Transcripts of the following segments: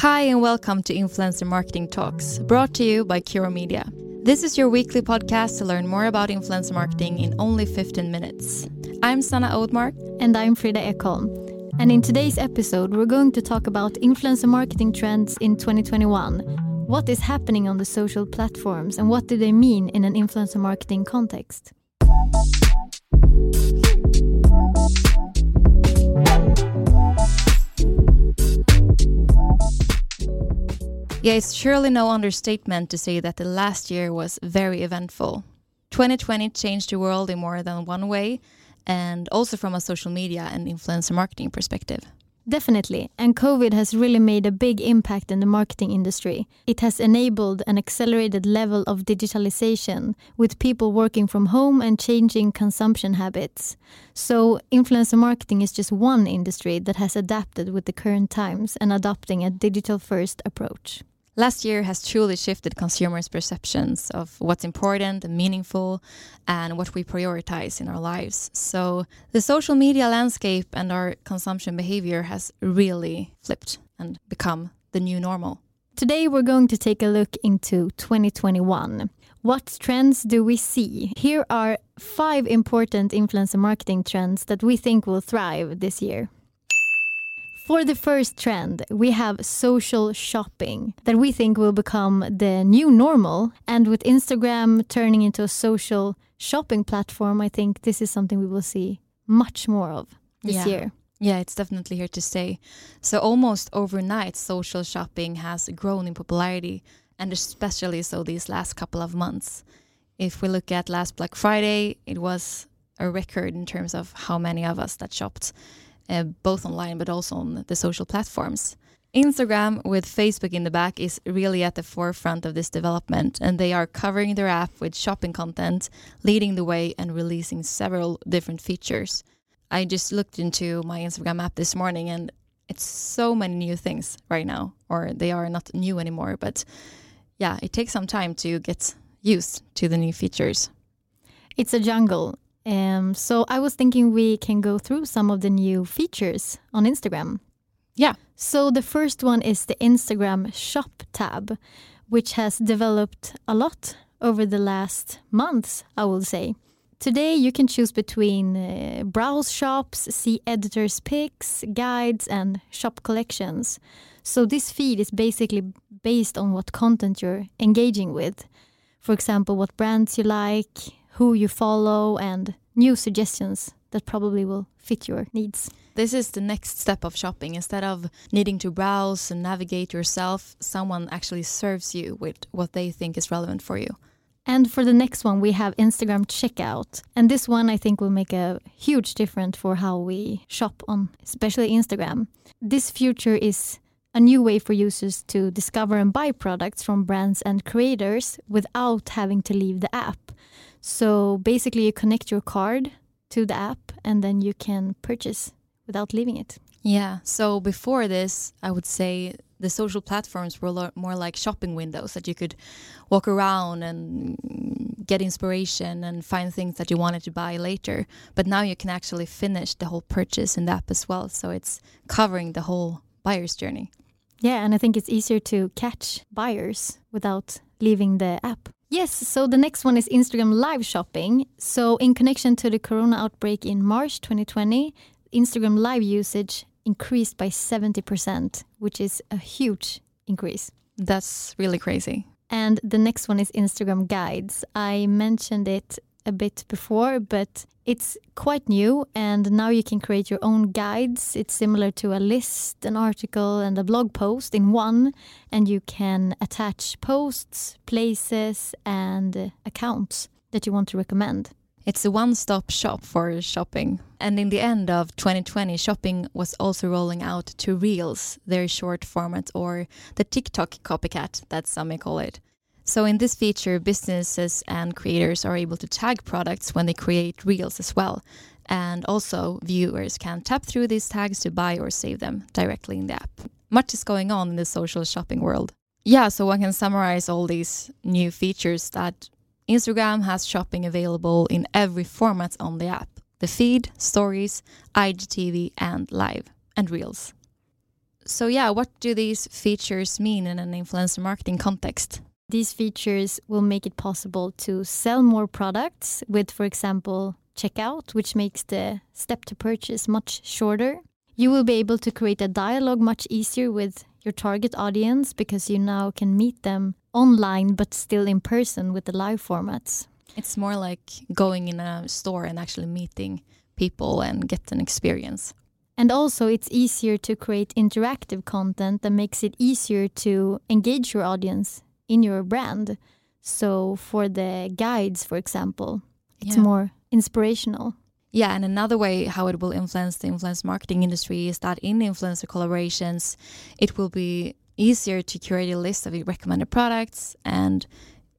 Hi, and welcome to Influencer Marketing Talks, brought to you by Cure Media. This is your weekly podcast to learn more about influencer marketing in only 15 minutes. I'm Sanna Oudmark. And I'm Frida Ekholm. And in today's episode, we're going to talk about influencer marketing trends in 2021. What is happening on the social platforms and what do they mean in an influencer marketing context? Yeah, it's surely no understatement to say that the last year was very eventful. 2020 changed the world in more than one way, and also from a social media and influencer marketing perspective. Definitely, and COVID has really made a big impact in the marketing industry. It has enabled an accelerated level of digitalization, with people working from home and changing consumption habits. So, influencer marketing is just one industry that has adapted with the current times and adopting a digital first approach. Last year has truly shifted consumers' perceptions of what's important and meaningful and what we prioritize in our lives. So, the social media landscape and our consumption behavior has really flipped and become the new normal. Today, we're going to take a look into 2021. What trends do we see? Here are five important influencer marketing trends that we think will thrive this year. For the first trend, we have social shopping that we think will become the new normal. And with Instagram turning into a social shopping platform, I think this is something we will see much more of this yeah. year. Yeah, it's definitely here to stay. So almost overnight, social shopping has grown in popularity, and especially so these last couple of months. If we look at last Black Friday, it was a record in terms of how many of us that shopped uh, both online but also on the social platforms. Instagram, with Facebook in the back, is really at the forefront of this development, and they are covering their app with shopping content, leading the way, and releasing several different features. I just looked into my Instagram app this morning, and it's so many new things right now, or they are not new anymore, but yeah, it takes some time to get used to the new features. It's a jungle, um, so I was thinking we can go through some of the new features on Instagram. Yeah. So the first one is the Instagram Shop tab, which has developed a lot over the last months, I will say. Today you can choose between uh, browse shops, see editors' picks, guides, and shop collections. So this feed is basically based on what content you're engaging with. For example, what brands you like, who you follow, and new suggestions that probably will fit your needs. This is the next step of shopping. Instead of needing to browse and navigate yourself, someone actually serves you with what they think is relevant for you. And for the next one, we have Instagram checkout. And this one I think will make a huge difference for how we shop on, especially Instagram. This future is a new way for users to discover and buy products from brands and creators without having to leave the app. So basically, you connect your card to the app and then you can purchase without leaving it. Yeah. So before this, I would say the social platforms were more like shopping windows that you could walk around and get inspiration and find things that you wanted to buy later. But now you can actually finish the whole purchase in the app as well. So it's covering the whole buyer's journey. Yeah, and I think it's easier to catch buyers without leaving the app. Yes, so the next one is Instagram live shopping. So, in connection to the corona outbreak in March 2020, Instagram live usage increased by 70%, which is a huge increase. That's really crazy. And the next one is Instagram guides. I mentioned it a bit before, but it's quite new and now you can create your own guides. It's similar to a list, an article, and a blog post in one, and you can attach posts, places, and uh, accounts that you want to recommend. It's a one stop shop for shopping. And in the end of 2020, shopping was also rolling out to Reels, their short format, or the TikTok copycat, that some may call it. So, in this feature, businesses and creators are able to tag products when they create Reels as well. And also, viewers can tap through these tags to buy or save them directly in the app. Much is going on in the social shopping world. Yeah, so one can summarize all these new features that Instagram has shopping available in every format on the app the feed, stories, IGTV, and live, and reels. So, yeah, what do these features mean in an influencer marketing context? These features will make it possible to sell more products with, for example, checkout, which makes the step to purchase much shorter. You will be able to create a dialogue much easier with your target audience because you now can meet them online but still in person with the live formats. It's more like going in a store and actually meeting people and get an experience. And also, it's easier to create interactive content that makes it easier to engage your audience in your brand. So for the guides, for example, it's yeah. more inspirational. Yeah, and another way how it will influence the influence marketing industry is that in influencer collaborations, it will be easier to curate a list of recommended products and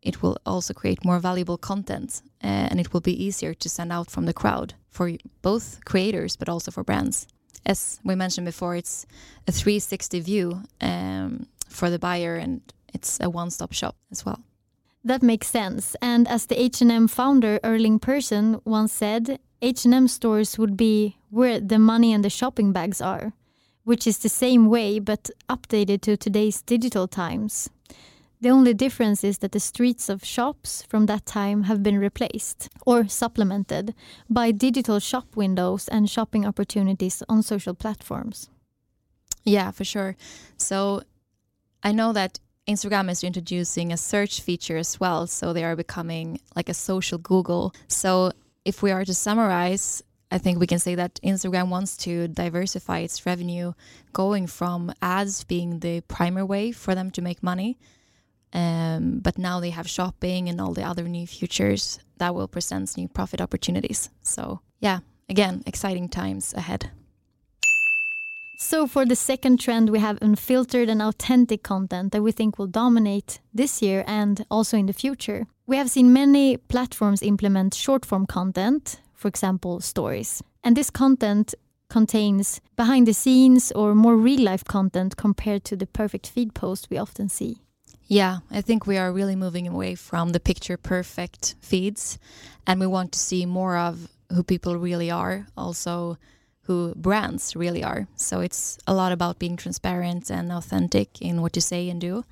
it will also create more valuable content uh, and it will be easier to send out from the crowd for both creators but also for brands. As we mentioned before, it's a 360 view um, for the buyer and it's a one-stop shop as well. That makes sense. And as the H&M founder Erling Persson once said, H&M stores would be where the money and the shopping bags are, which is the same way but updated to today's digital times. The only difference is that the streets of shops from that time have been replaced or supplemented by digital shop windows and shopping opportunities on social platforms. Yeah, for sure. So I know that Instagram is introducing a search feature as well. So they are becoming like a social Google. So if we are to summarize, I think we can say that Instagram wants to diversify its revenue, going from ads being the primary way for them to make money. Um, but now they have shopping and all the other new features that will present new profit opportunities. So, yeah, again, exciting times ahead. So, for the second trend, we have unfiltered and authentic content that we think will dominate this year and also in the future. We have seen many platforms implement short form content, for example, stories. And this content contains behind the scenes or more real life content compared to the perfect feed post we often see. Yeah, I think we are really moving away from the picture perfect feeds and we want to see more of who people really are, also who brands really are. So it's a lot about being transparent and authentic in what you say and do.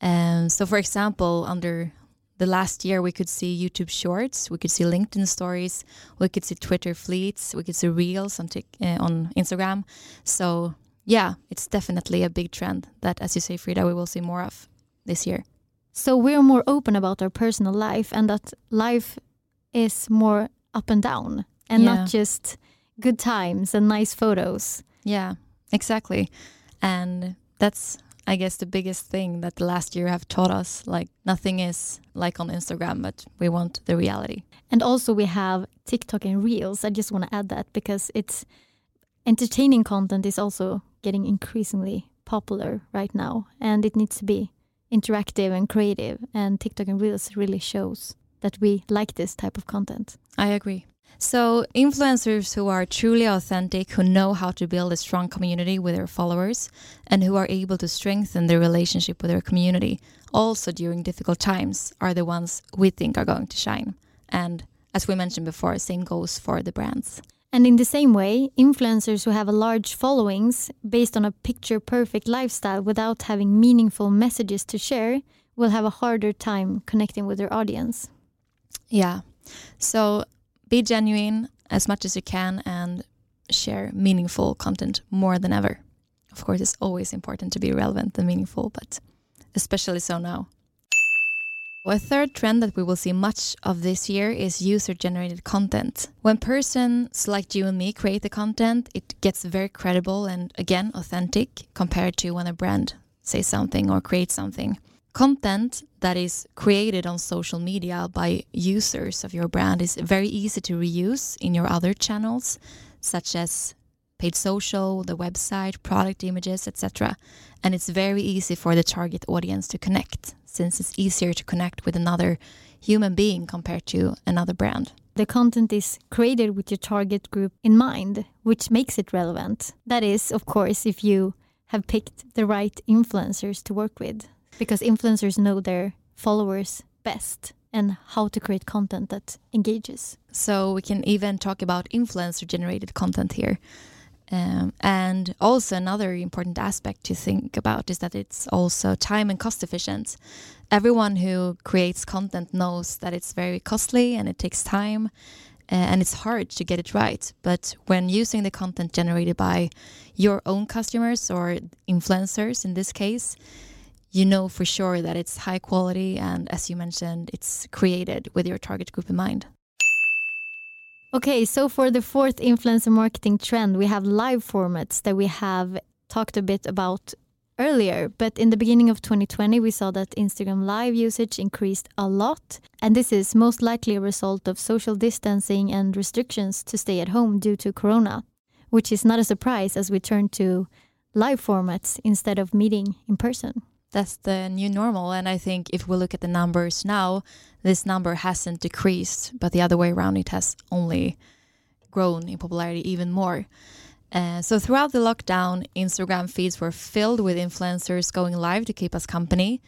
And so, for example, under the last year, we could see YouTube Shorts, we could see LinkedIn Stories, we could see Twitter Fleets, we could see Reels on, uh, on Instagram. So, yeah, it's definitely a big trend that, as you say, Frida, we will see more of this year. So we're more open about our personal life and that life is more up and down and yeah. not just good times and nice photos. Yeah, exactly. And that's I guess the biggest thing that the last year have taught us like nothing is like on Instagram, but we want the reality. And also we have TikTok and Reels. I just want to add that because it's entertaining content is also getting increasingly popular right now and it needs to be interactive and creative and TikTok and Reels really shows that we like this type of content. I agree. So, influencers who are truly authentic, who know how to build a strong community with their followers, and who are able to strengthen their relationship with their community, also during difficult times, are the ones we think are going to shine. And as we mentioned before, same goes for the brands. And in the same way, influencers who have a large followings based on a picture perfect lifestyle without having meaningful messages to share will have a harder time connecting with their audience. Yeah. So be genuine as much as you can and share meaningful content more than ever. Of course, it's always important to be relevant and meaningful, but especially so now. A third trend that we will see much of this year is user generated content. When persons like you and me create the content, it gets very credible and again authentic compared to when a brand says something or creates something. Content that is created on social media by users of your brand is very easy to reuse in your other channels, such as paid social, the website, product images, etc. And it's very easy for the target audience to connect, since it's easier to connect with another human being compared to another brand. The content is created with your target group in mind, which makes it relevant. That is, of course, if you have picked the right influencers to work with because influencers know their followers best and how to create content that engages. So we can even talk about influencer generated content here. Um, and also another important aspect to think about is that it's also time and cost efficient. Everyone who creates content knows that it's very costly and it takes time uh, and it's hard to get it right. But when using the content generated by your own customers or influencers in this case, you know for sure that it's high quality and as you mentioned it's created with your target group in mind. Okay so for the fourth influencer marketing trend we have live formats that we have talked a bit about earlier but in the beginning of 2020 we saw that instagram live usage increased a lot and this is most likely a result of social distancing and restrictions to stay at home due to corona which is not a surprise as we turn to live formats instead of meeting in person that's the new normal. And I think if we look at the numbers now, this number hasn't decreased, but the other way around, it has only grown in popularity even more. Uh, so throughout the lockdown, Instagram feeds were filled with influencers going live to keep us company.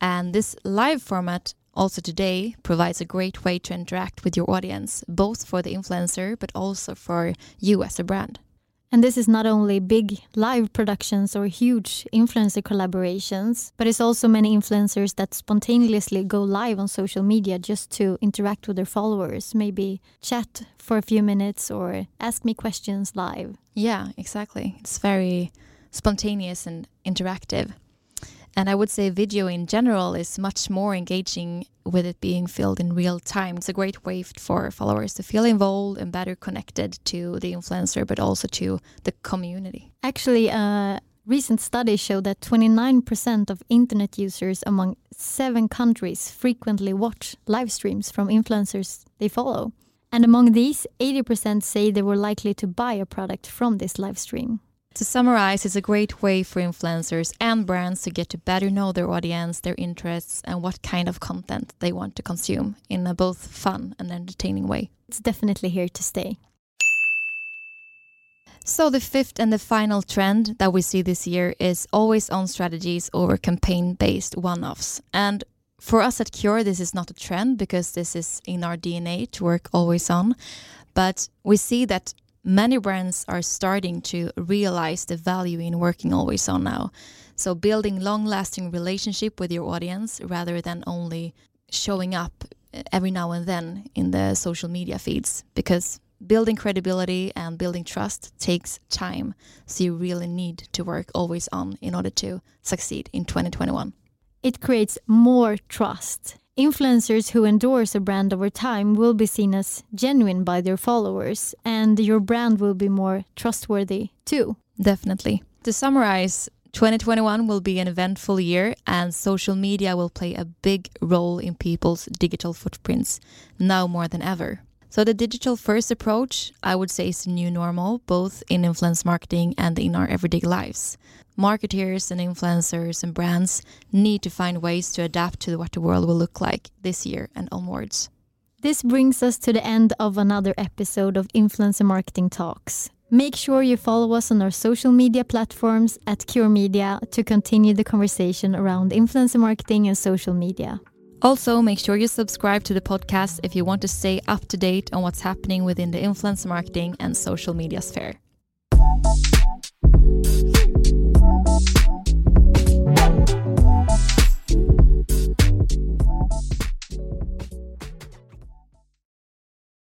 And this live format also today provides a great way to interact with your audience, both for the influencer, but also for you as a brand. And this is not only big live productions or huge influencer collaborations, but it's also many influencers that spontaneously go live on social media just to interact with their followers, maybe chat for a few minutes or ask me questions live. Yeah, exactly. It's very spontaneous and interactive. And I would say video in general is much more engaging with it being filled in real time. It's a great way for followers to feel involved and better connected to the influencer, but also to the community. Actually, a recent study showed that 29% of internet users among seven countries frequently watch live streams from influencers they follow. And among these, 80% say they were likely to buy a product from this live stream. To summarize, it's a great way for influencers and brands to get to better know their audience, their interests, and what kind of content they want to consume in a both fun and entertaining way. It's definitely here to stay. So, the fifth and the final trend that we see this year is always on strategies over campaign based one offs. And for us at Cure, this is not a trend because this is in our DNA to work always on. But we see that many brands are starting to realize the value in working always on now. So building long-lasting relationship with your audience rather than only showing up eh, every now and then in the social media feeds because building credibility and building trust takes time. So you really need to work always on in order to succeed in 2021. It creates more trust Influencers who endorse a brand over time will be seen as genuine by their followers, and your brand will be more trustworthy too. Definitely. To summarize, 2021 will be an eventful year, and social media will play a big role in people's digital footprints now more than ever. So, the digital first approach, I would say, is the new normal, both in influence marketing and in our everyday lives. Marketeers and influencers and brands need to find ways to adapt to what the world will look like this year and onwards. This brings us to the end of another episode of Influencer Marketing Talks. Make sure you follow us on our social media platforms at Cure Media to continue the conversation around influencer marketing and social media. Also, make sure you subscribe to the podcast if you want to stay up to date on what's happening within the influencer marketing and social media sphere.